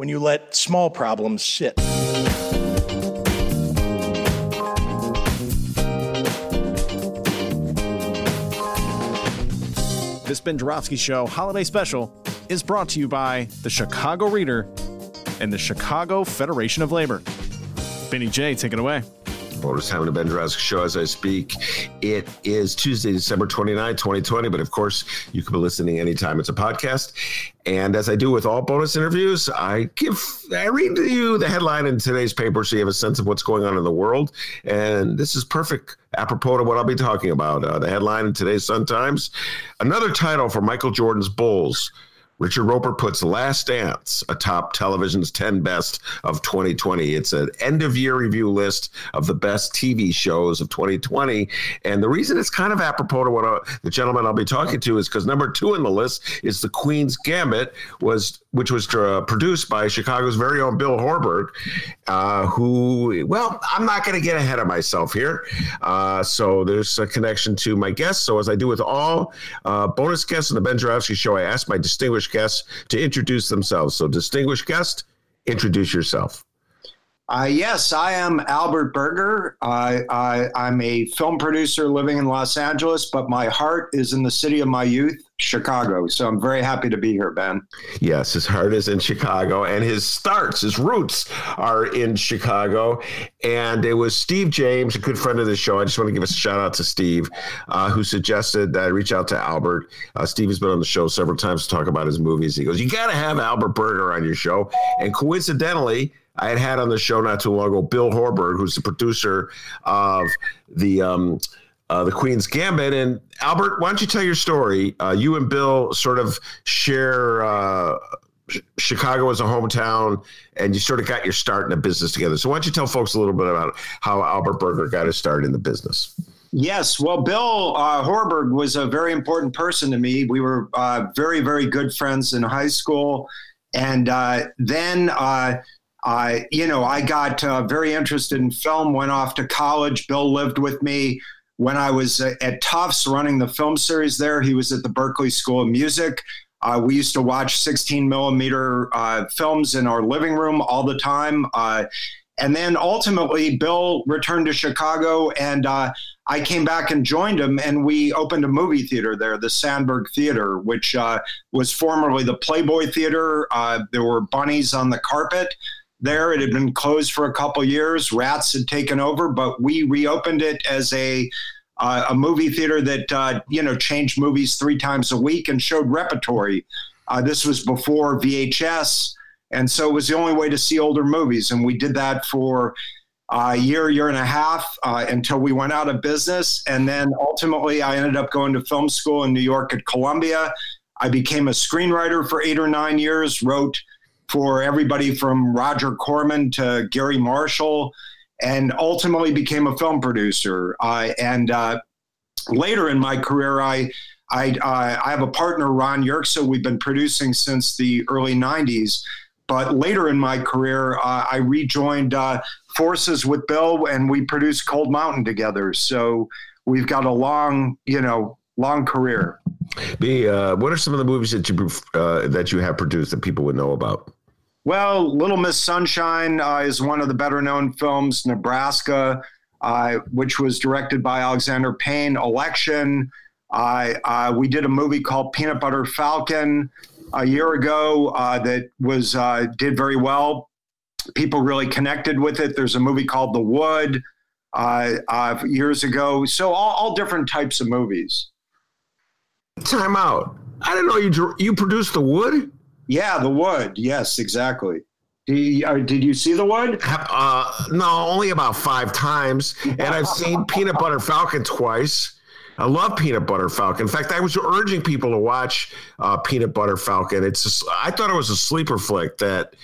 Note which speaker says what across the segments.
Speaker 1: when you let small problems sit.
Speaker 2: This Ben Joravsky Show holiday special is brought to you by the Chicago Reader and the Chicago Federation of Labor. Benny J, take it away.
Speaker 3: Bonus time to Ben Joravsky Show as I speak. It is Tuesday, December 29, 2020, but of course, you can be listening anytime it's a podcast. And as I do with all bonus interviews, I give, I read to you the headline in today's paper so you have a sense of what's going on in the world. And this is perfect apropos to what I'll be talking about. Uh, the headline in today's Sun Times another title for Michael Jordan's Bulls. Richard Roeper puts Last Dance atop television's 10 best of 2020. It's an end of year review list of the best TV shows of 2020. And the reason it's kind of apropos to what I, the gentleman I'll be talking to is because number two in the list is The Queen's Gambit, was which was uh, produced by Chicago's very own Bill Horberg, uh, who, well, I'm not going to get ahead of myself here. Uh, so there's a connection to my guests. So as I do with all uh, bonus guests on the Ben Joravsky Show, I ask my distinguished guests to introduce themselves. So, distinguished guest, introduce yourself.
Speaker 4: Uh, yes, I am Albert Berger. I, I, am a film producer living in Los Angeles, but my heart is in the city of my youth, Chicago. So I'm very happy to be here, Ben.
Speaker 3: Yes, his heart is in Chicago, and his starts, his roots are in Chicago. And it was Steve James, a good friend of the show. I just want to give a shout out to Steve, uh, who suggested that I reach out to Albert. Uh, Steve has been on the show several times to talk about his movies. He goes, You got to have Albert Berger on your show. And coincidentally, I had had on the show not too long ago Bill Horberg, who's the producer of the um, uh, the Queen's Gambit. And Albert, why don't you tell your story? Uh, you and Bill sort of share uh, Chicago as a hometown, and you sort of got your start in the business together. So why don't you tell folks a little bit about how Albert Berger got his start in the business?
Speaker 4: Yes, well, Bill uh, Horberg was a very important person to me. We were uh, very, very good friends in high school, and uh, then uh, I, you know, I got uh, very interested in film, went off to college. Bill lived with me when I was uh, at Tufts running the film series there. He was at the Berklee School of Music. Uh, we used to watch 16 millimeter uh, films in our living room all the time. Uh, and then ultimately, Bill returned to Chicago, and uh, I came back and joined him, and we opened a movie theater there, the Sandburg Theater, which was formerly the Playboy Theater. there were bunnies on the carpet there. It had been closed for a couple years. Rats had taken over, but we reopened it as a uh, a movie theater that uh, you know changed movies three times a week and showed repertory. Uh, this was before VHS, and so it was the only way to see older movies. And we did that for a year, year and a half uh, until we went out of business. And then ultimately, I ended up going to film school in New York at Columbia. I became a screenwriter for eight or nine years. Wrote for everybody from Roger Corman to Garry Marshall, and ultimately became a film producer. Uh, and uh, later in my career, I I, uh, I have a partner, Ron Yerxa. We've been producing since the early '90s. But later in my career, uh, I rejoined uh, forces with Bill, and we produced Cold Mountain together. So we've got a long, you know, long career.
Speaker 3: B, uh, what are some of the movies that you uh, that you have produced that people would know about?
Speaker 4: Well, Little Miss Sunshine uh, is one of the better known films. Nebraska, uh, which was directed by Alexander Payne. Election. Uh, we did a movie called Peanut Butter Falcon a year ago uh, that was uh, did very well. People really connected with it. There's a movie called The Wood uh, years ago. So all, all different types of movies.
Speaker 3: Time out. I didn't know you you produced The Wood.
Speaker 4: Yeah, The Wood. Yes, exactly. Did you, uh, did you see The Wood?
Speaker 3: Uh, no, only about five times. And I've seen Peanut Butter Falcon twice. I love Peanut Butter Falcon. In fact, I was urging people to watch uh, Peanut Butter Falcon. It's just, I thought it was a sleeper flick that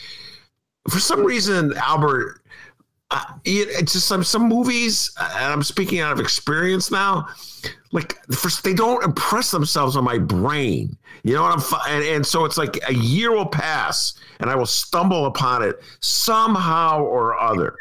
Speaker 3: for some reason, Albert, uh, it's just some some movies, and I'm speaking out of experience now. Like first, they don't impress themselves on my brain. You know what I'm? And, and so it's like a year will pass, and I will stumble upon it somehow or other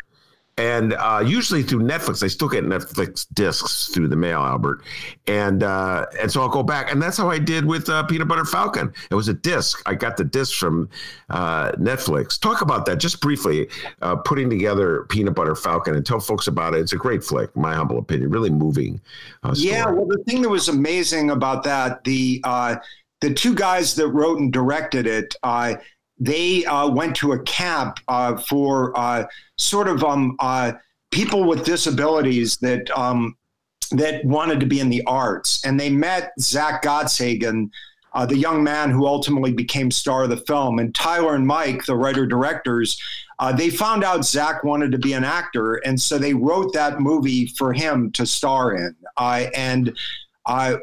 Speaker 3: and uh, usually through Netflix. I still get Netflix discs through the mail, Albert, and uh, and so I'll go back, and that's how I did with uh, Peanut Butter Falcon. It was a disc. I got the disc from uh, Netflix. Talk about that just briefly. Uh, putting together Peanut Butter Falcon and tell folks about it. It's a great flick, my humble opinion. Really moving.
Speaker 4: Uh, yeah. Well, the thing that was amazing about that the the two guys that wrote and directed it they uh, went to a camp uh, for uh, sort of um, uh, people with disabilities that um, that wanted to be in the arts, and they met Zach Gottsagen, uh, the young man who ultimately became star of the film, and Tyler and Mike, the writer directors. Uh, they found out Zach wanted to be an actor, and so they wrote that movie for him to star in. and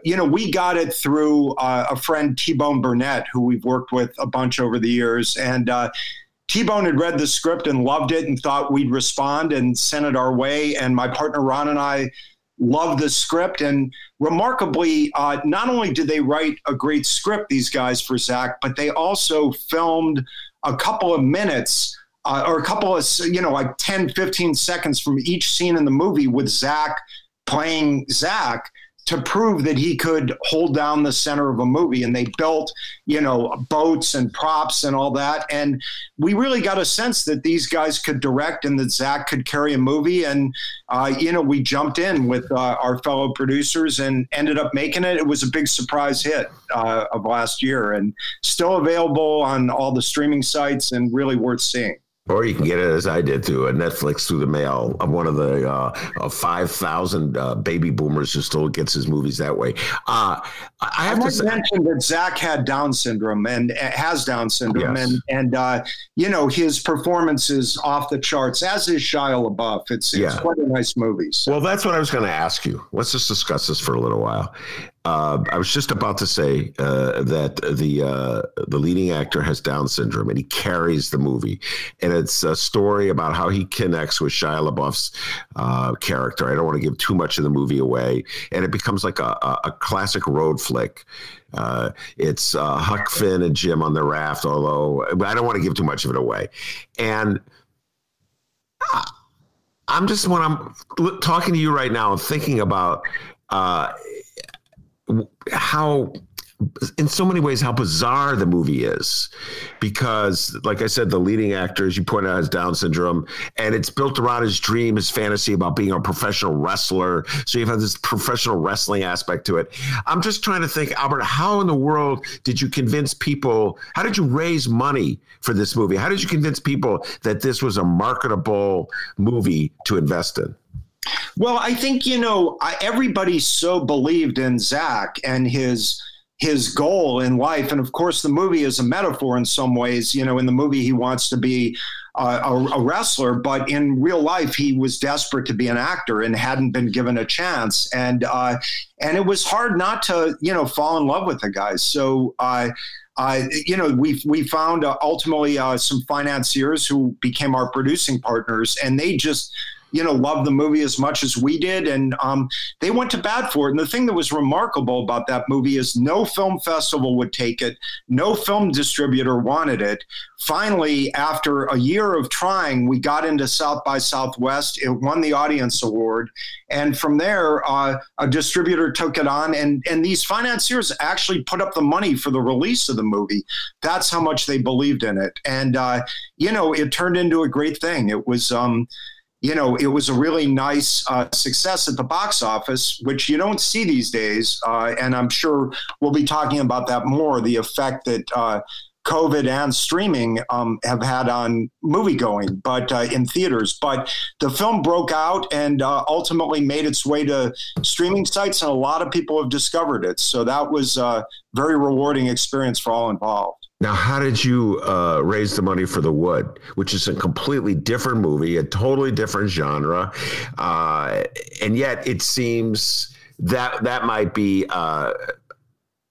Speaker 4: you know, we got it through uh, a friend, T Bone Burnett, who we've worked with a bunch over the years. And uh, T Bone had read the script and loved it and thought we'd respond and send it our way. And my partner, Ron, and I loved the script. And remarkably, uh, not only did they write a great script, these guys, for Zach, but they also filmed a couple of minutes. Uh, or a couple of, you know, like 10, 15 seconds from each scene in the movie with Zach playing Zach to prove that he could hold down the center of a movie. And they built, you know, boats and props and all that. And we really got a sense that these guys could direct and that Zach could carry a movie. And, uh, you know, we jumped in with uh, our fellow producers and ended up making it. It was a big surprise hit uh, of last year and still available on all the streaming sites and really worth seeing.
Speaker 3: Or you can get it as I did through a Netflix through the mail. I'm one of the uh, 5,000 uh, baby boomers who still gets his movies that way. Uh,
Speaker 4: I have I to mention that Zach had Down syndrome and uh, has Down syndrome, yes. and and uh, you know his performance is off the charts, as is Shia LaBeouf. It's, it's yeah. quite a nice movie.
Speaker 3: So. Well, that's what I was going to ask you. Let's just discuss this for a little while. Uh, I was just about to say uh, that the uh, the leading actor has Down syndrome and he carries the movie, and it's a story about how he connects with Shia LaBeouf's uh, character. I don't want to give too much of the movie away, and it becomes like a, a, a classic road flick. Uh, it's uh, Huck Finn and Jim on the raft, although I don't want to give too much of it away, and. I'm just when I'm talking to you right now, and thinking about uh, how in so many ways how bizarre the movie is. Because like i said the leading actor as you point out has down syndrome and it's built around his dream his fantasy about being a professional wrestler. So you have this professional wrestling aspect to it. I'm just trying to think albert how in the world did you convince people how did you raise money for this movie? How did you convince people that this was a marketable movie to invest in
Speaker 4: well, I think you know everybody so believed in Zach and his his goal in life, and of course the movie is a metaphor in some ways. You know, in the movie he wants to be uh, a, a, wrestler, but in real life he was desperate to be an actor and hadn't been given a chance, and uh, and it was hard not to you know fall in love with the guy. So. Uh, uh, you know, we we found uh, ultimately uh, some financiers who became our producing partners, and they just you know, loved the movie as much as we did, and um, they went to bat for it. And the thing that was remarkable about that movie is no film festival would take it, no film distributor wanted it. Finally, after a year of trying, we got into South by Southwest. It won the audience award, and from there, uh, a distributor took it on, and and these financiers actually put up the money for the release of the movie. That's how much they believed in it, and uh, you know, it turned into a great thing. It was. Um, you know, it was a really nice uh, success at the box office, which you don't see these days. Uh, and I'm sure we'll be talking about that more the effect that uh, COVID and streaming um, have had on movie going, but uh, in theaters. But the film broke out and uh, ultimately made its way to streaming sites, and a lot of people have discovered it. So that was a very rewarding experience for all involved.
Speaker 3: Now, how did you uh, raise the money for The Wood, which is a completely different movie, a totally different genre, uh, and yet it seems that that might be uh,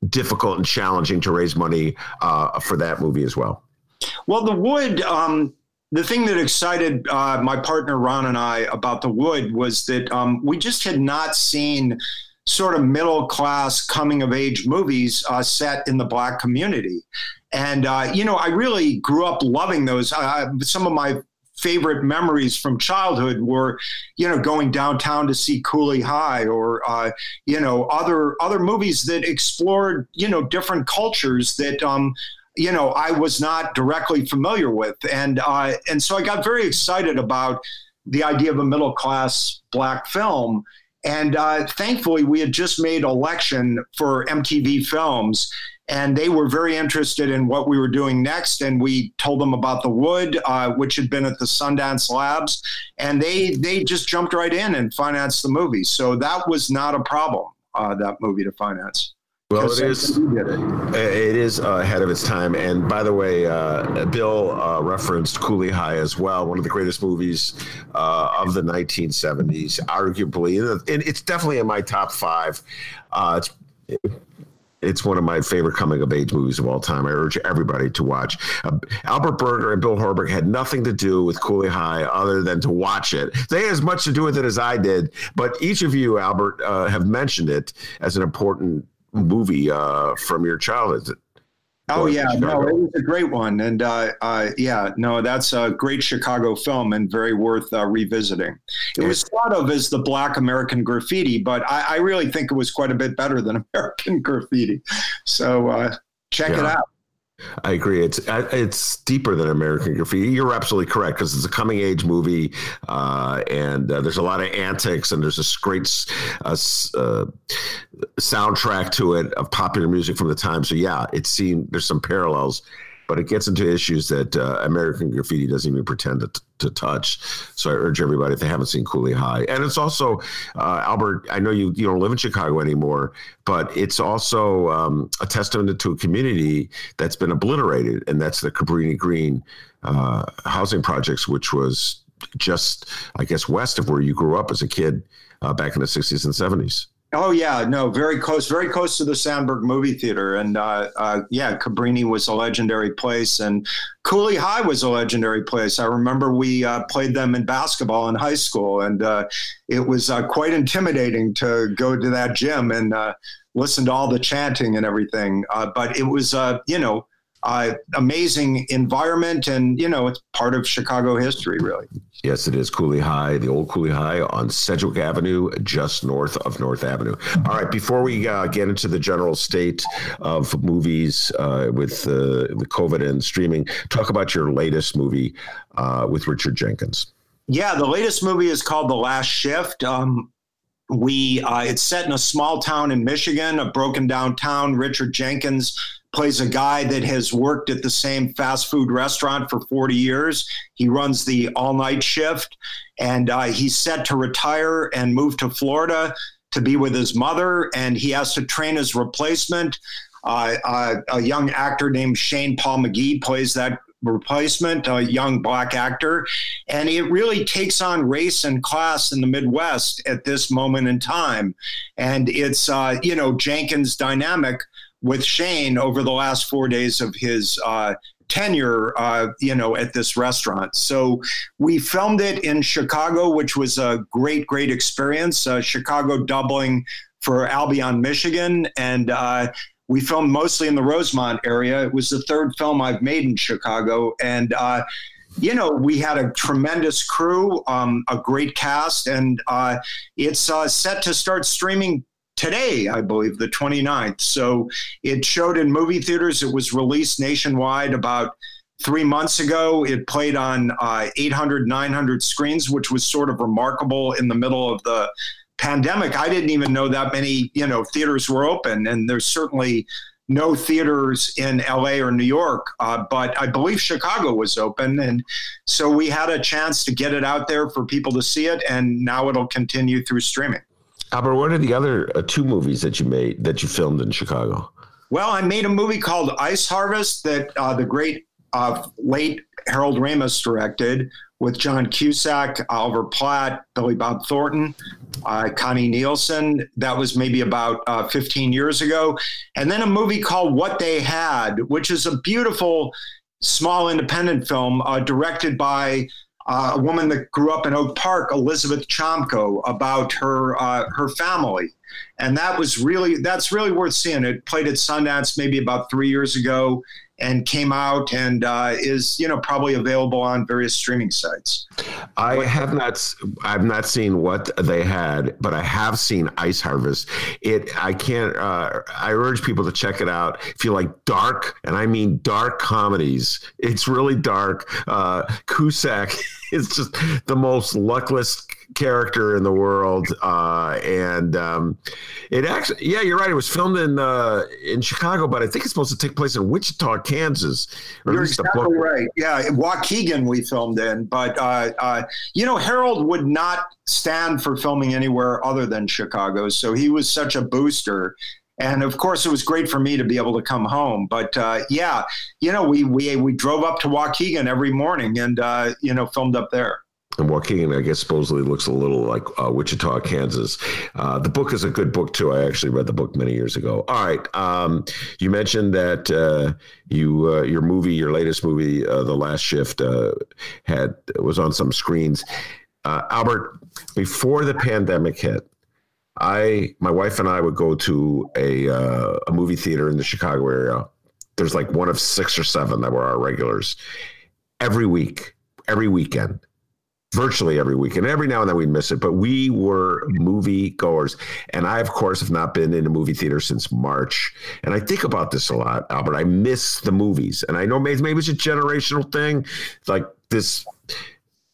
Speaker 3: difficult and challenging to raise money uh, for that movie as well.
Speaker 4: Well, The Wood. Um, the thing that excited uh, my partner Ron and I about The Wood was that um, we just had not seen sort of middle class coming of age movies uh, set in the black community. And, uh, you know, I really grew up loving those. Uh, some of my favorite memories from childhood were, you know, going downtown to see Cooley High or, uh, you know, other other movies that explored, you know, different cultures that, um, you know, I was not directly familiar with, and uh, and so I got very excited about the idea of a middle class black film. And uh, thankfully, we had just made election for MTV Films, and they were very interested in what we were doing next. And we told them about the wood, uh, which had been at the Sundance Labs, and they they just jumped right in and financed the movie. So that was not a problem. Uh, that movie to finance.
Speaker 3: Well, it is. It. it is ahead of its time. And by the way, uh, Bill uh, referenced Cooley High as well, one of the greatest movies uh, of the 1970s, arguably. And it's definitely in my top five. Uh, it's it's one of my favorite coming of age movies of all time. I urge everybody to watch. Uh, Albert Berger and Bill Horberg had nothing to do with Cooley High other than to watch it. They had as much to do with it as I did. But each of you, Albert, uh, have mentioned it as an important movie uh, from your childhood.
Speaker 4: Oh yeah, no, it was a great one, and uh, uh, yeah, no, that's a great Chicago film and very worth uh, revisiting. It was thought of as the Black American Graffiti, but I, I, really think it was quite a bit better than American Graffiti. So uh, check yeah. it out.
Speaker 3: I agree. It's uh, it's deeper than American Graffiti. You're absolutely correct because it's a coming age movie, uh, and uh, there's a lot of antics, and there's this great uh, uh, soundtrack to it of popular music from the time. So yeah, it seemed there's some parallels but it gets into issues that uh, American Graffiti doesn't even pretend to, to touch. So I urge everybody if they haven't seen Cooley High, and it's also uh, Albert. I know you you don't live in Chicago anymore, but it's also um, a testament to a community that's been obliterated, and that's the Cabrini Green uh, housing projects, which was just I guess west of where you grew up as a kid uh, back in the '60s and '70s.
Speaker 4: Oh yeah, no, very close, very close to the Sandburg movie theater, and uh, uh, yeah, Cabrini was a legendary place, and Cooley High was a legendary place. I remember we uh, played them in basketball in high school, and uh, it was uh, quite intimidating to go to that gym and uh, listen to all the chanting and everything. but it was, you know, uh, amazing environment, and you know it's part of Chicago history, really.
Speaker 3: Yes, it is Cooley High, the old Cooley High on Sedgwick Avenue, just north of North Avenue. All right, before we uh, get into the general state of movies uh, with uh, the COVID and streaming, talk about your latest movie uh, with Richard Jenkins.
Speaker 4: Yeah, the latest movie is called The Last Shift. Um, we uh, it's set in a small town in Michigan, a broken down town. Richard Jenkins plays a guy that has worked at the same fast food restaurant for 40 years. He runs the all night shift and uh, he's set to retire and move to Florida to be with his mother. And he has to train his replacement. Uh, uh, a young actor named Shane Paul McGhie plays that replacement, a young black actor. And it really takes on race and class in the Midwest at this moment in time. And it's, uh, you know, Jenkins' dynamic with Shane over the last four days of his uh, tenure, uh, you know, at this restaurant. So we filmed it in Chicago, which was a great, great experience. Uh, Chicago doubling for Albion, Michigan, and uh, we filmed mostly in the Rosemont area. It was the third film I've made in Chicago, and uh, you know, we had a tremendous crew, um, a great cast, and uh, it's uh, set to start streaming today, I believe, the 29th. So it showed in movie theaters. It was released nationwide about three months ago. It played on uh, 800, 900 screens, which was sort of remarkable in the middle of the pandemic. I didn't even know that many, you know, theaters were open, and there's certainly no theaters in LA or New York, uh, but I believe Chicago was open. And so we had a chance to get it out there for people to see it, and now it'll continue through streaming.
Speaker 3: Albert, what are the other uh, two movies that you made that you filmed in Chicago?
Speaker 4: Well, I made a movie called Ice Harvest that uh, the great uh, late Harold Ramis directed with John Cusack, Oliver Platt, Billy Bob Thornton, uh, Connie Nielsen. That was maybe about uh, 15 years ago. And then a movie called What They Had, which is a beautiful small independent film uh, directed by uh, a woman that grew up in Oak Park, Elizabeth Chomko, about her uh, her family, and that was really that's really worth seeing. It played at Sundance maybe about three years ago, and came out and uh, is you know probably available on various streaming sites.
Speaker 3: I have not I've not seen what they had, but I have seen Ice Harvest. It I can't uh, I urge people to check it out. If you like dark, and I mean dark comedies, it's really dark. Uh, Cusack is just the most luckless character in the world, uh, and um, it actually, yeah, you're right. It was filmed in uh, in Chicago, but I think it's supposed to take place in Wichita, Kansas.
Speaker 4: you're exactly right. Yeah, Waukegan we filmed in, but uh, uh, you know, Harold would not stand for filming anywhere other than Chicago, so he was such a booster. And of course, it was great for me to be able to come home. But uh, yeah, you know, we we we drove up to Waukegan every morning and uh, you know filmed up there
Speaker 3: and Waukegan, I guess, supposedly looks a little like uh, Wichita, Kansas. Uh, the book is a good book too. I actually read the book many years ago. All right, um, you mentioned that uh, you uh, your movie, your latest movie, uh, The Last Shift, uh, had was on some screens. Albert, before the pandemic hit, I, my wife and I would go to a uh, a movie theater in the Chicago area. There's like one of six or seven that were our regulars every week, every weekend virtually every weekend. Every now and then we'd miss it, but we were movie goers. And I, of course, have not been in a movie theater since March. And I think about this a lot, Albert. I miss the movies. And I know maybe it's a generational thing, like this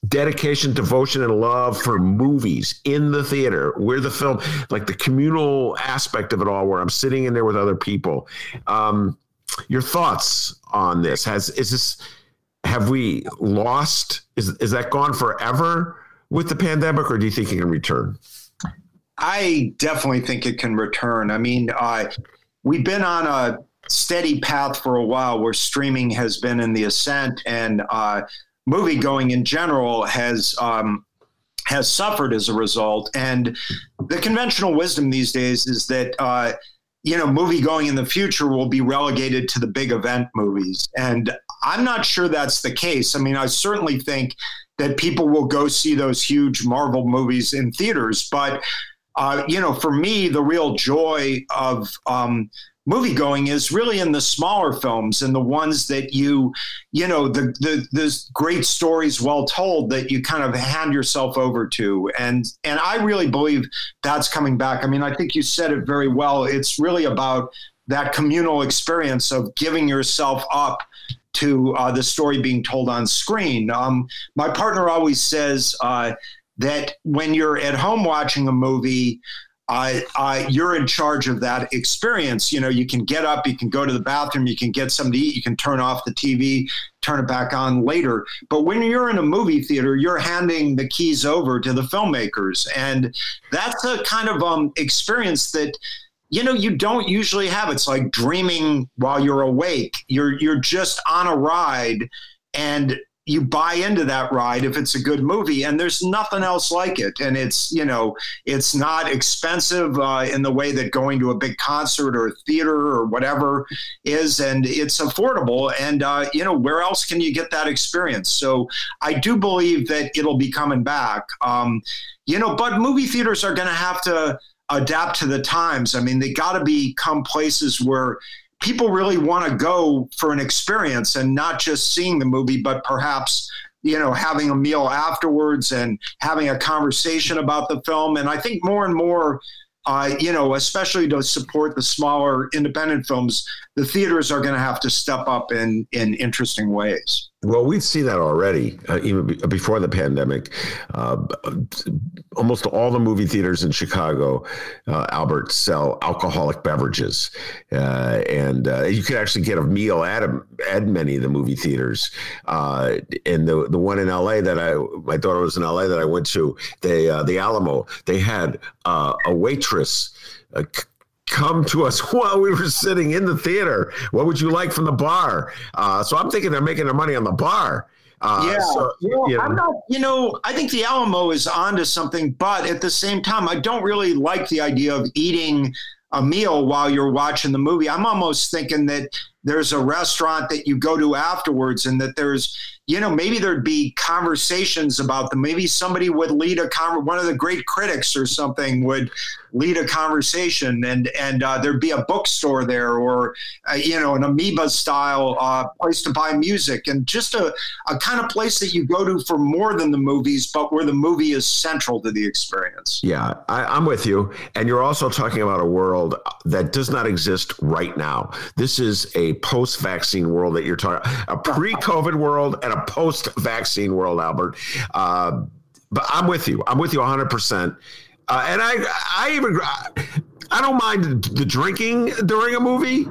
Speaker 3: dedication, devotion, and love for movies in the theater, where the film, like the communal aspect of it all, where I'm sitting in there with other people. Um, your thoughts on this? Has is this have we lost? Is is that gone forever with the pandemic, or do you think it can return?
Speaker 4: I definitely think it can return. I mean, uh, we've been on a steady path for a while where streaming has been in the ascent, and uh, movie going in general has um, has suffered as a result. And the conventional wisdom these days is that. Uh, you know, movie going in the future will be relegated to the big event movies. And I'm not sure that's the case. I mean, I certainly think that people will go see those huge Marvel movies in theaters, but uh, you know, for me, the real joy of um, movie going is really in the smaller films and the ones that you, you know, the the the great stories well told that you kind of hand yourself over to, and and I really believe that's coming back. I mean, I think you said it very well. It's really about that communal experience of giving yourself up to uh, the story being told on screen. Um, my partner always says uh, that when you're at home watching a movie, uh, uh, you're in charge of that experience. You know, you can get up, you can go to the bathroom, you can get something to eat, you can turn off the TV, turn it back on later. But when you're in a movie theater, you're handing the keys over to the filmmakers, and that's a kind of um, experience that you know you don't usually have it's like dreaming while you're awake you're you're just on a ride and you buy into that ride if it's a good movie and there's nothing else like it. And it's you know it's not expensive uh, in the way that going to a big concert or theater or whatever is and it's affordable. And uh, you know where else can you get that experience? So i do believe that it'll be coming back. Um, you know but movie theaters are going to have to adapt to the times. I mean, they got to become places where people really want to go for an experience and not just seeing the movie, but perhaps you know having a meal afterwards and having a conversation about the film. And I think more and more. Uh, you know, especially to support the smaller independent films, the theaters are going to have to step up in in interesting ways.
Speaker 3: Well, we see that already, uh, even before the pandemic. Uh, almost all the movie theaters in Chicago, uh, Albert, sell alcoholic beverages, uh, and uh, you could actually get a meal at a, at many of the movie theaters. Uh, and the the one in L.A. that I my daughter was in L.A. that I went to, they the Alamo, they had a waitress come to us while we were sitting in the theater. What would you like from the bar? Uh, so I'm thinking they're making their money on the bar.
Speaker 4: Uh, yeah, so, you know, you know. I'm not. You know, I think the Alamo is onto something, but at the same time, I don't really like the idea of eating a meal while you're watching the movie. I'm almost thinking that there's a restaurant that you go to afterwards and that there's you know maybe there'd be conversations about them. Maybe somebody would lead a con one of the great critics or something would lead a conversation and and uh, there'd be a bookstore there or uh, you know an amoeba style uh, place to buy music and just a, a kind of place that you go to for more than the movies but where the movie is central to the experience.
Speaker 3: Yeah I, i'm with you. And you're also talking about a world that does not exist right now. This is a post-vaccine world that you're talking a pre-covid world and a post-vaccine world albert uh, but i'm with you i'm with you 100% uh, and I, I even, I don't mind the drinking during a movie.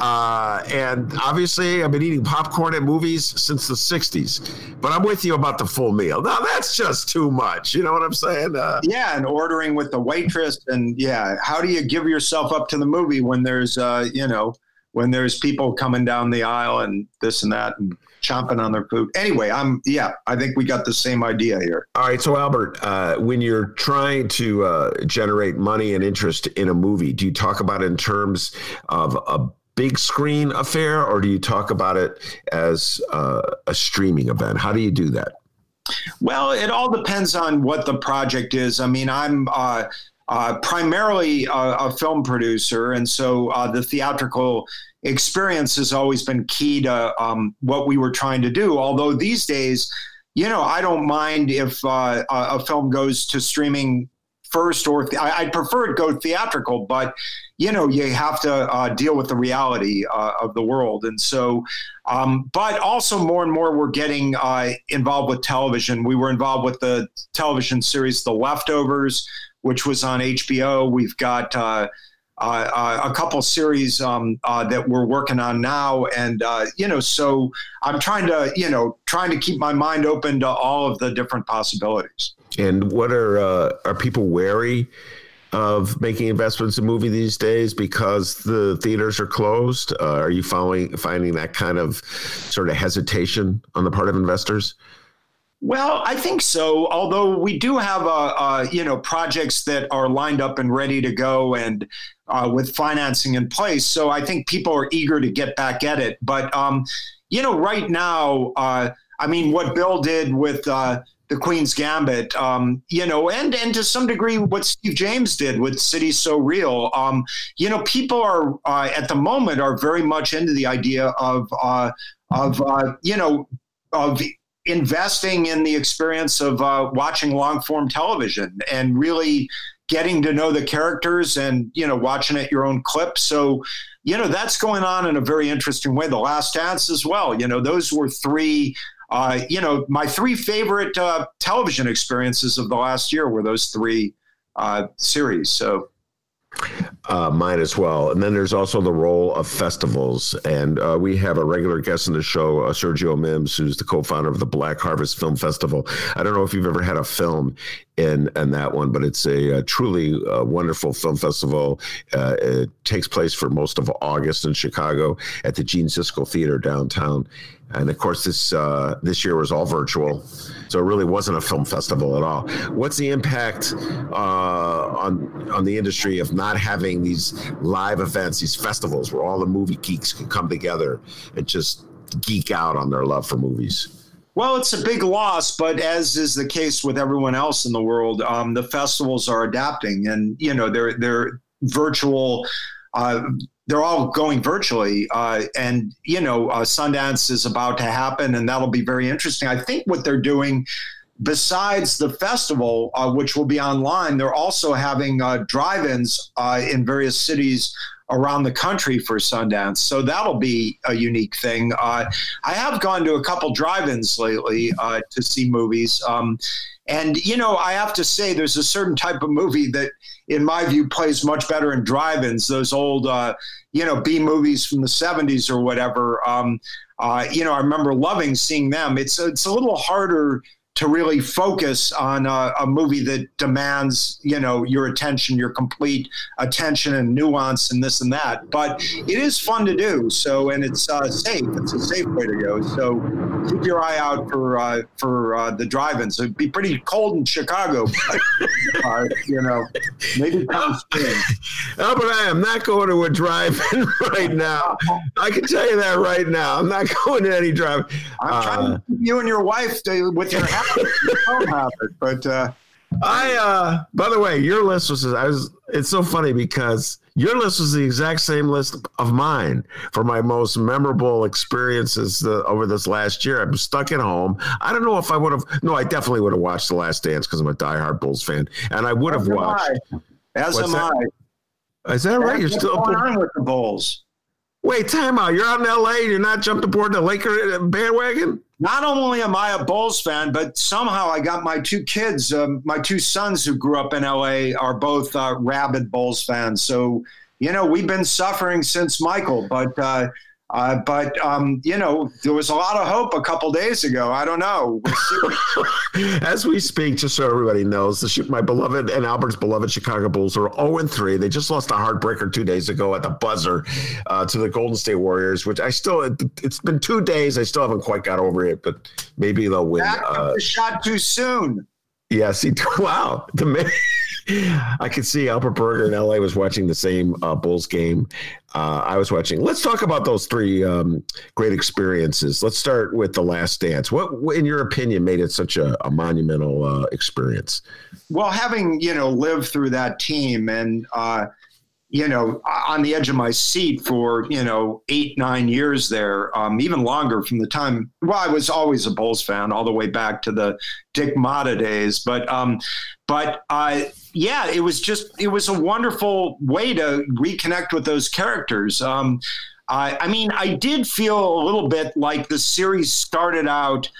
Speaker 3: Uh, and obviously, I've been eating popcorn at movies since the '60s. But I'm with you about the full meal. Now that's just too much. You know what I'm saying? Uh,
Speaker 4: yeah, and ordering with the waitress, and yeah, how do you give yourself up to the movie when there's, uh, you know, when there's people coming down the aisle and this and that, and chomping on their food. Anyway, I'm yeah, I think we got the same idea here.
Speaker 3: All right, so Albert, uh, when you're trying to uh, generate money and interest in a movie, do you talk about it in terms of a big screen affair, or do you talk about it as uh, a streaming event? How do you do that?
Speaker 4: Well, it all depends on what the project is. I mean, I'm uh, uh, primarily a, a, film producer, and so uh, the theatrical experience has always been key to um, what we were trying to do. Although these days, you know, I don't mind if uh, a film goes to streaming first, or th- I, would prefer it go theatrical, but you know, you have to uh, deal with the reality uh, of the world, and so. Um, but also, more and more, we're getting uh, involved with television. We were involved with the television series The Leftovers, which was on HBO. We've got uh, a couple series um, uh, that we're working on now, and uh, you know, so I'm trying to, you know, trying to keep my mind open to all of the different possibilities.
Speaker 3: And what are uh, are people wary of making investments in movie these days because the theaters are closed? Uh, are you following finding that kind of sort of hesitation on the part of investors?
Speaker 4: Well, I think so. Although we do have, uh, uh, you know, projects that are lined up and ready to go, and uh, with financing in place. So I think people are eager to get back at it. But um, you know, right now, uh, I mean, what Bill did with uh, the Queen's Gambit, um, you know, and and to some degree, what Steve James did with City So Real. Um, you know, people are uh, at the moment are very much into the idea of of you know of investing in the experience of uh, watching long form television and really getting to know the characters and you know watching at your own clip. So you know that's going on in a very interesting way. The last dance as well. You know those were three uh, you know my three favorite uh, television experiences of the last year were those three uh, series. So
Speaker 3: uh, mine as well. And then there's also the role of festivals. And uh, we have a regular guest in the show, uh, Sergio Mims, who's the co founder of the Black Harvest Film Festival. I don't know if you've ever had a film in, in that one, but it's a, a truly uh, wonderful film festival. Uh, it takes place for most of August in Chicago at the Gene Siskel Theater downtown. And of course, this uh, this year was all virtual, so it really wasn't a film festival at all. What's the impact uh, on on the industry of not having these live events, these festivals, where all the movie geeks can come together and just geek out on their love for movies?
Speaker 4: Well, it's a big loss, but as is the case with everyone else in the world, um, the festivals are adapting, and you know they're they're virtual. Uh, they're all going virtually. Uh, and, you know, uh, Sundance is about to happen, and that'll be very interesting. I think what they're doing, besides the festival, uh, which will be online, they're also having uh, drive ins uh, in various cities around the country for Sundance. So that'll be a unique thing. Uh, I have gone to a couple drive ins lately to see movies. Um, and, you know, I have to say, there's a certain type of movie that in my view, plays much better in drive-ins. Those old, uh, you know, B movies from the '70s or whatever. Um, uh, you know, I remember loving seeing them. It's it's a little harder to really focus on a, a, movie that demands you know your attention your complete attention and nuance and this and that but it is fun to do so and it's uh, safe it's a safe way to go so keep your eye out for uh, for uh, the drive-ins. It'd be pretty cold in Chicago, but, uh, you know, maybe come spring.
Speaker 3: Albert, I am not going to a drive-in right now. I can tell you that right now. I'm not going to any drive.
Speaker 4: I'm trying to keep you and your wife to, with your habit, habit, but. Uh,
Speaker 3: I uh by the way, your list was I was it's so funny because your list was the exact same list of mine for my most memorable experiences uh, over this last year. I'm stuck at home. I don't know if I would have. No, I definitely would have watched The Last Dance because I'm a diehard Bulls fan, and I would have watched.
Speaker 4: As am
Speaker 3: that?
Speaker 4: I.
Speaker 3: Is that right? You're still.
Speaker 4: going on with the Bulls?
Speaker 3: Wait, time out. You're out in L.A. You're not jumped aboard the Laker bandwagon.
Speaker 4: Not only am I a Bulls fan, but somehow I got my two kids, um, my two sons who grew up in LA, are both uh, rabid Bulls fans. So, you know, we've been suffering since Michael, but uh, uh, but um, you know, there was a lot of hope a couple days ago. I don't know.
Speaker 3: As we speak, just so everybody knows, the, my beloved and Albert's beloved Chicago Bulls are 0 3. They just lost a heartbreaker two days ago at the buzzer uh, to the Golden State Warriors, which I still, it, has been two days. I still haven't quite got over it, but maybe they'll win.
Speaker 4: Back
Speaker 3: Uh,
Speaker 4: the shot too soon.
Speaker 3: yes, he, wow. The man. I could see Albert Berger in LA was watching the same uh, Bulls game uh, I was watching. Let's talk about those three um, great experiences. Let's start with The Last Dance. What, in your opinion, made it such a, a monumental uh, experience?
Speaker 4: Well, having you know lived through that team and uh, you know on the edge of my seat for you know eight nine years there, um, even longer from the time. Well, I was always a Bulls fan all the way back to the Dick Motta days, but um, but uh, yeah, it was just it was a wonderful way to reconnect with those characters. Um, I, I mean, I did feel a little bit like the series started out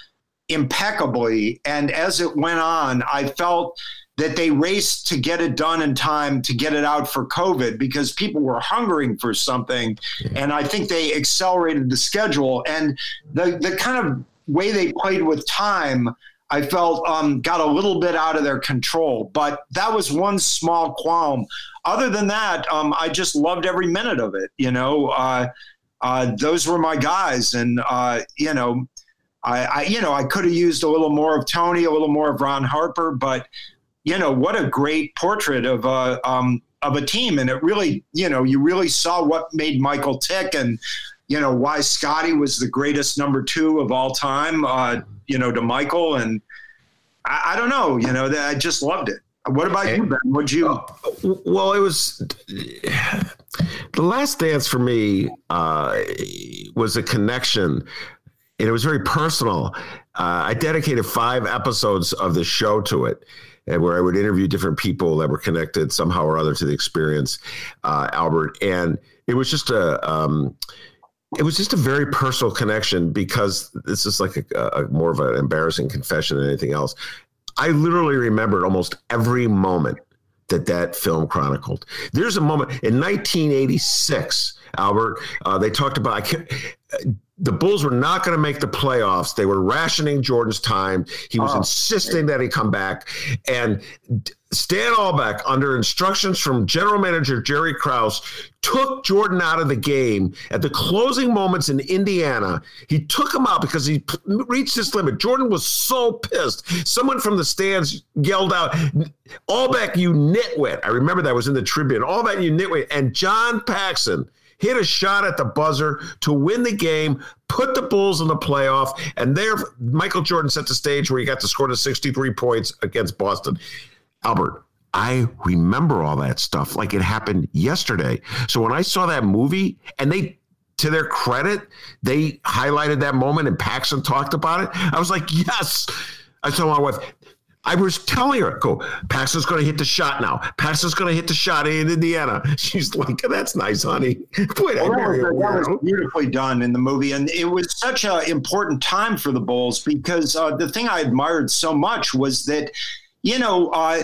Speaker 4: impeccably, and as it went on, I felt that they raced to get it done in time to get it out for COVID because people were hungering for something, and I think they accelerated the schedule and the the kind of way they played with time. I felt um, got a little bit out of their control, but that was one small qualm. Other than that, um, I just loved every minute of it. You know, uh, uh, those were my guys, and uh, you know, I, I you know I could have used a little more of Toni, a little more of Ron Harper, but you know what a great portrait of a um, of a team, and it really you know you really saw what made Michael tick, and you know why Scottie was the greatest number two of all time. Uh, you know to Michael, and I, I don't know, you know I just loved it. What about you, Ben? Would you?
Speaker 3: Well, it was the last dance for me uh, was a connection, and it was very personal. Uh, I dedicated five episodes of the show to it, and where I would interview different people that were connected somehow or other to the experience, uh, Albert, and it was just a. Um, it was just a very personal connection because this is like a, a more of an embarrassing confession than anything else. I literally remembered almost every moment that that film chronicled. There's a moment in 1986, Albert. Uh, they talked about I can't, the Bulls were not going to make the playoffs. They were rationing Jordan's time. He was
Speaker 4: Oh.
Speaker 3: insisting that he come back, and Stan Albeck, under instructions from General Manager Jerry Krause, took Jordan out of the game at the closing moments in Indiana. He took him out because he reached his limit. Jordan was so pissed. Someone from the stands yelled out, Albeck, you nitwit. I remember that was in the Tribune. Albeck, you nitwit. And John Paxson hit a shot at the buzzer to win the game, put the Bulls in the playoff, and there Michael Jordan set the stage where he got to score the 63 points against Boston. Albert, I remember all that stuff like it happened yesterday. So when I saw that movie and they to their credit, they highlighted that moment and Paxson talked about it. I was like, yes. I told my wife, I was telling her, go, Paxson's going to hit the shot now. Paxson's going to hit the shot in Indiana. She's like, that's nice, honey. Boy,
Speaker 4: Well, that, was, that was beautifully done in the movie, and it was such an important time for the Bulls because uh, the thing I admired so much was that, you know, uh,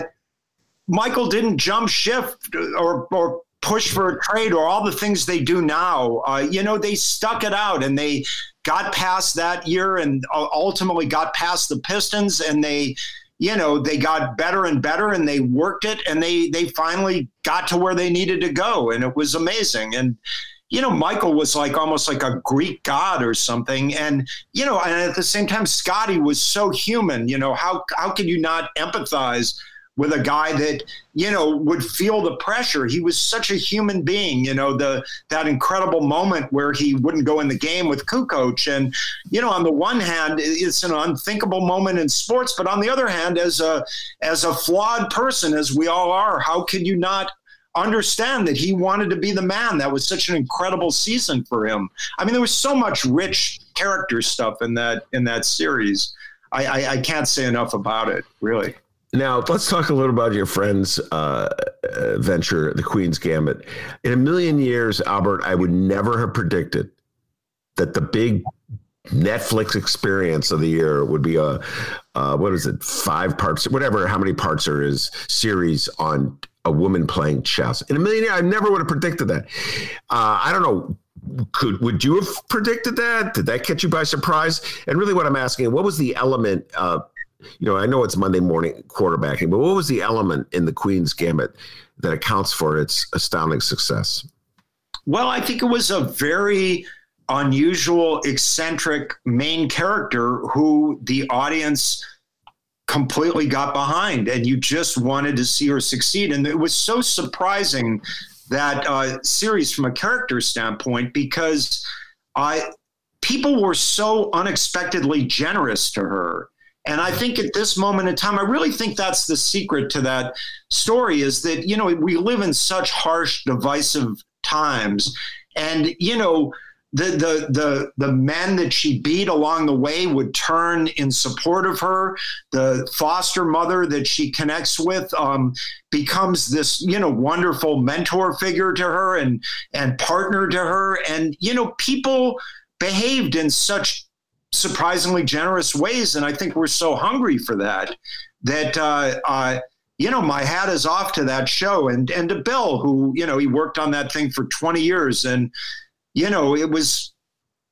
Speaker 4: Michael didn't jump shift or or push for a trade or all the things they do now. Uh, you know, they stuck it out and they got past that year and uh, ultimately got past the Pistons and they. You know, they got better and better and they worked it and they they finally got to where they needed to go and it was amazing. And you know, Michael was like almost like a Greek god or something. And, you know, and at the same time, Scottie was so human. You know, how, how could you not empathize with a guy that, you know, would feel the pressure? He was such a human being, you know, the, that incredible moment where he wouldn't go in the game with Kukoc. And, you know, on the one hand, it's an unthinkable moment in sports, but on the other hand, as a, as a flawed person, as we all are, how could you not understand that he wanted to be the man. That was such an incredible season for him. I mean, there was so much rich character stuff in that in that series. I, I, I can't say enough about it, really.
Speaker 3: Now let's talk a little about your friend's uh, uh, venture, the Queen's Gambit. In a million years, Albert, I would never have predicted that the big Netflix experience of the year would be a what is it, five parts, whatever, how many parts there is series on a woman playing chess. In a million years, I never would have predicted that. Uh, I don't know. Could would you have predicted that? Did that catch you by surprise? And really, what I'm asking, what was the element? Uh, you know, I know it's Monday morning quarterbacking, but what was the element in the Queen's Gambit that accounts for its astounding success?
Speaker 4: Well, I think it was a very unusual, eccentric main character who the audience completely got behind and you just wanted to see her succeed. And it was so surprising that uh, series from a character standpoint because I people were so unexpectedly generous to her. And I think at this moment in time, I really think that's the secret to that story is that, you know, we live in such harsh, divisive times. And, you know, the the the the men that she beat along the way would turn in support of her. The foster mother that she connects with um, becomes this you know wonderful mentor figure to her and and partner to her. And you know people behaved in such surprisingly generous ways, and I think we're so hungry for that that. Uh, uh, you know, my hat is off to that show and and to Bill, who you know he worked on that thing for 20 years, and you know, it was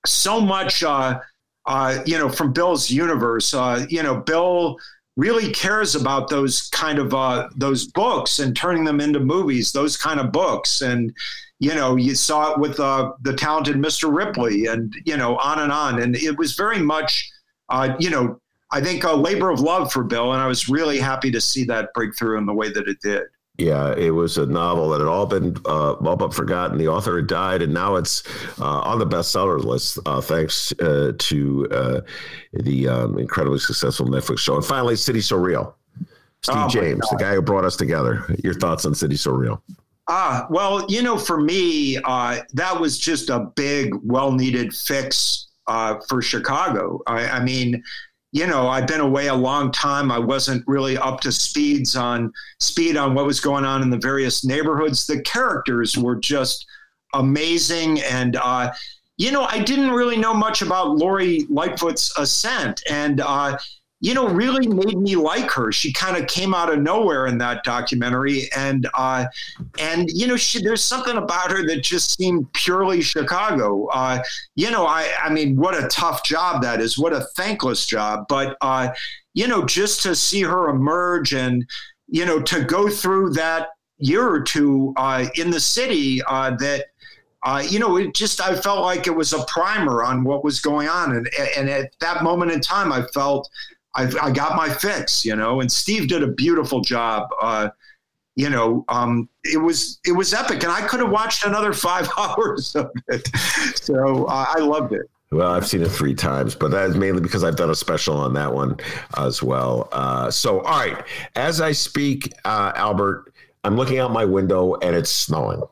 Speaker 4: so much, uh, uh, you know, from Bill's universe. Uh, you know, Bill really cares about those kind of uh, those books and turning them into movies. Those kind of books, and you know, you saw it with uh, the talented Mr. Ripley, and you know, on and on. And it was very much, uh, you know, I think a labor of love for Bill, and I was really happy to see that breakthrough in the way that it did.
Speaker 3: Yeah, it was a novel that had all been uh, all but forgotten. The author had died, and now it's uh, on the bestseller list uh, thanks uh, to uh, the um, incredibly successful Netflix show. And finally, City So Real. Steve oh James, the guy who brought us together. Your thoughts on City So Real?
Speaker 4: Ah, well, you know, for me, uh, that was just a big, well-needed fix for Chicago. I, I mean, you know, I've been away a long time. I wasn't really up to speeds on speed on what was going on in the various neighborhoods. The characters were just amazing, and uh, you know, I didn't really know much about Lori Lightfoot's ascent, and uh, you know, really made me like her. She kind of came out of nowhere in that documentary, and uh, and you know, she, there's something about her that just seemed purely Chicago. Uh, you know, I I mean, what a tough job that is. What a thankless job. But uh, you know, just to see her emerge and you know to go through that year or two uh, in the city uh, that. Uh, you know, it just I felt like it was a primer on what was going on, and and at that moment in time, I felt I, I got my fix, you know, and Steve did a beautiful job. Uh, you know, um, it was it was epic, and I could have watched another five hours of it. So uh, I loved it.
Speaker 3: Well, I've seen it three times, but that is mainly because I've done a special on that one as well. Uh, so, all right, as I speak, uh, Albert, I'm looking out my window and it's snowing.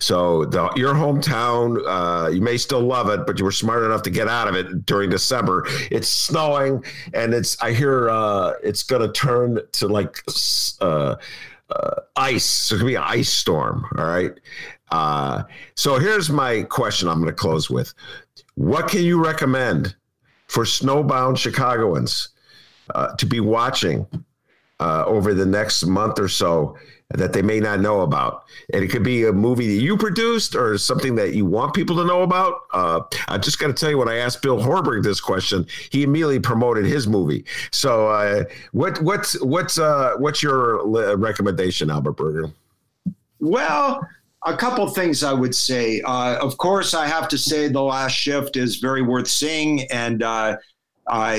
Speaker 3: So the, your hometown, uh, you may still love it, but you were smart enough to get out of it during December. It's snowing, and it's I hear uh, it's going to turn to like uh, uh, ice. So it's going to be an ice storm. All right. Uh, so here's my question. I'm going to close with: What can you recommend for snowbound Chicagoans uh, to be watching over the next month or so? That they may not know about. And it could be a movie that you produced or something that you want people to know about. Uh, I just got to tell you, when I asked Bill Horberg this question, he immediately promoted his movie. So, uh, what what's what's uh, what's your recommendation, Albert Berger?
Speaker 4: Well, a couple things I would say. Uh, of course, I have to say the last shift is very worth seeing, and uh,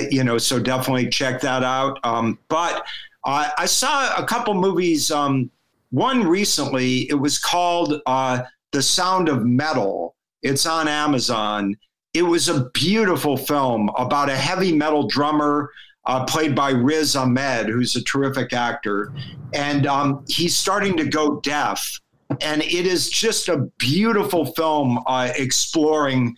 Speaker 4: you know, so definitely check that out. Um, but I saw a couple movies. Um, one recently, it was called uh, "The Sound of Metal." It's on Amazon. It was a beautiful film about a heavy metal drummer uh, played by Riz Ahmed, who's a terrific actor, and um, he's starting to go deaf and it is just a beautiful film uh, exploring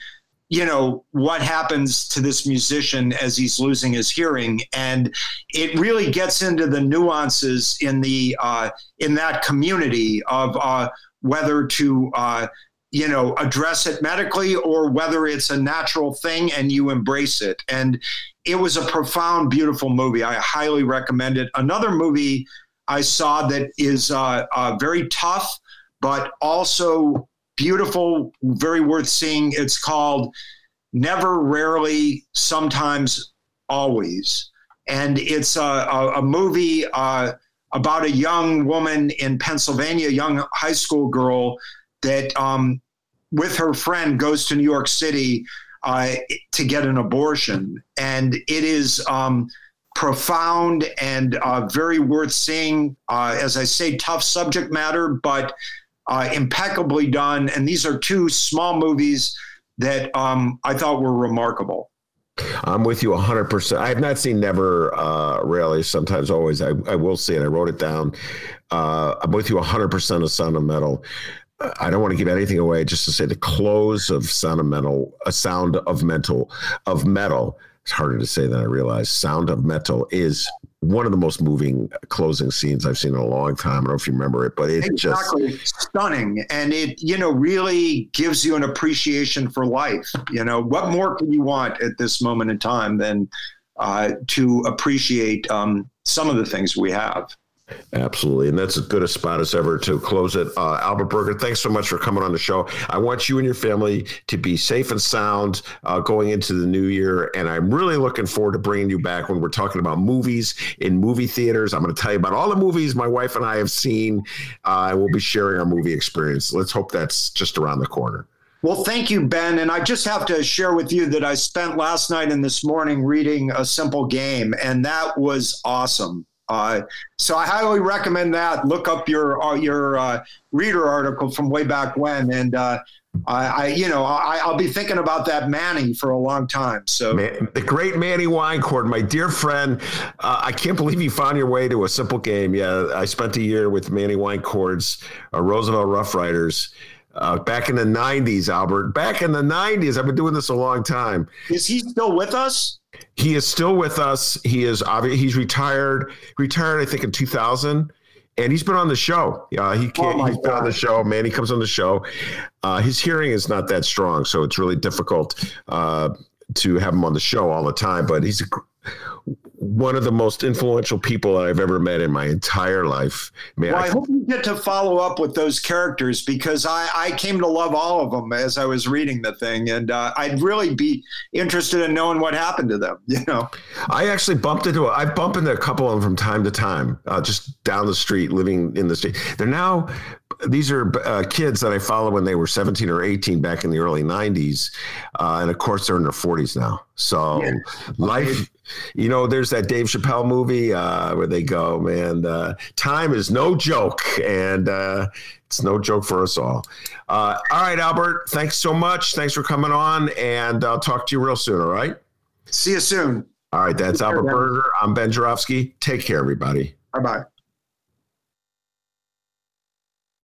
Speaker 4: you know what happens to this musician as he's losing his hearing. And it really gets into the nuances in the uh, in that community of uh, whether to uh, you know address it medically or whether it's a natural thing and you embrace it. And it was a profound beautiful movie. I highly recommend it. Another movie i saw that is uh, uh, very tough but also beautiful, very worth seeing. It's called Never, Rarely, Sometimes, Always. And it's a, a, a movie uh, about a young woman in Pennsylvania, young high school girl that, um, with her friend, goes to New York City uh, to get an abortion. And it is. Um, profound and uh, very worth seeing. Uh, as I say, tough subject matter, but uh, impeccably done. And these are two small movies that um, I thought were remarkable.
Speaker 3: I'm with you 100%. I have not seen Never, uh, Rarely, Sometimes Always. I, I will see it. I wrote it down. Uh, I'm with you 100% of Sound of Metal. I don't want to give anything away, just to say the close of Sound of Metal, a sound of mental, of metal. It's harder to say than I realize. Sound of Metal is one of the most moving closing scenes I've seen in a long time. I don't know if you remember it, but it's exactly.
Speaker 4: just stunning, and it you know really gives you an appreciation for life. You know, what more can you want at this moment in time than uh, to appreciate um, some of the things we have?
Speaker 3: Absolutely. And that's as good a spot as ever to close it. Uh, Albert Berger, thanks so much for coming on the show. I want you and your family to be safe and sound uh, going into the new year. And I'm really looking forward to bringing you back when we're talking about movies in movie theaters. I'm going to tell you about all the movies my wife and I have seen. Uh, we'll be sharing our movie experience. Let's hope that's just around the corner.
Speaker 4: Well, thank you, Ben. And I just have to share with you that I spent last night and this morning reading A Simple Game, and that was awesome. Uh, so I highly recommend that. Look up your uh, your uh, reader article from way back when, and uh, I, I, you know I, will be thinking about that Manny for a long time. So
Speaker 3: Man, the great Manny Weincord, my dear friend, uh, I can't believe you found your way to a simple game. Yeah, I spent a year with Manny Weincord's uh, Roosevelt Rough Riders. Back in the 90s, Albert. Back in the 90s. I've been doing this a long time.
Speaker 4: Is he still with us?
Speaker 3: He is still with us. He is he's retired. Retired, I think, in 2000 and he's been on the show. Uh, he can't, oh he's God. been on the show. Man, he comes on the show. Uh, his hearing is not that strong, so it's really difficult uh, to have him on the show all the time. But he's a one of the most influential people I've ever met in my entire life.
Speaker 4: Man, well, I, I, hope you get to follow up with those characters because I, I came to love all of them as I was reading the thing, and uh, I'd really be interested in knowing what happened to them. You know,
Speaker 3: I actually bumped into I bump into a couple of them from time to time, uh, just down the street, living in the street. They're now these are uh, kids that I followed when they were 17 or 18 back in the early 90s. Uh, and of course, they're in their 40s now. So yeah. life, you know, there's that Dave Chappelle movie uh, where they go, man, uh, time is no joke. And uh, it's no joke for us all. Uh, all right, Albert, thanks so much. Thanks for coming on. And I'll talk to you real soon. All right.
Speaker 4: See you soon.
Speaker 3: All right. That's Albert Berger. I'm Ben Joravsky. Take care, everybody.
Speaker 4: Bye bye.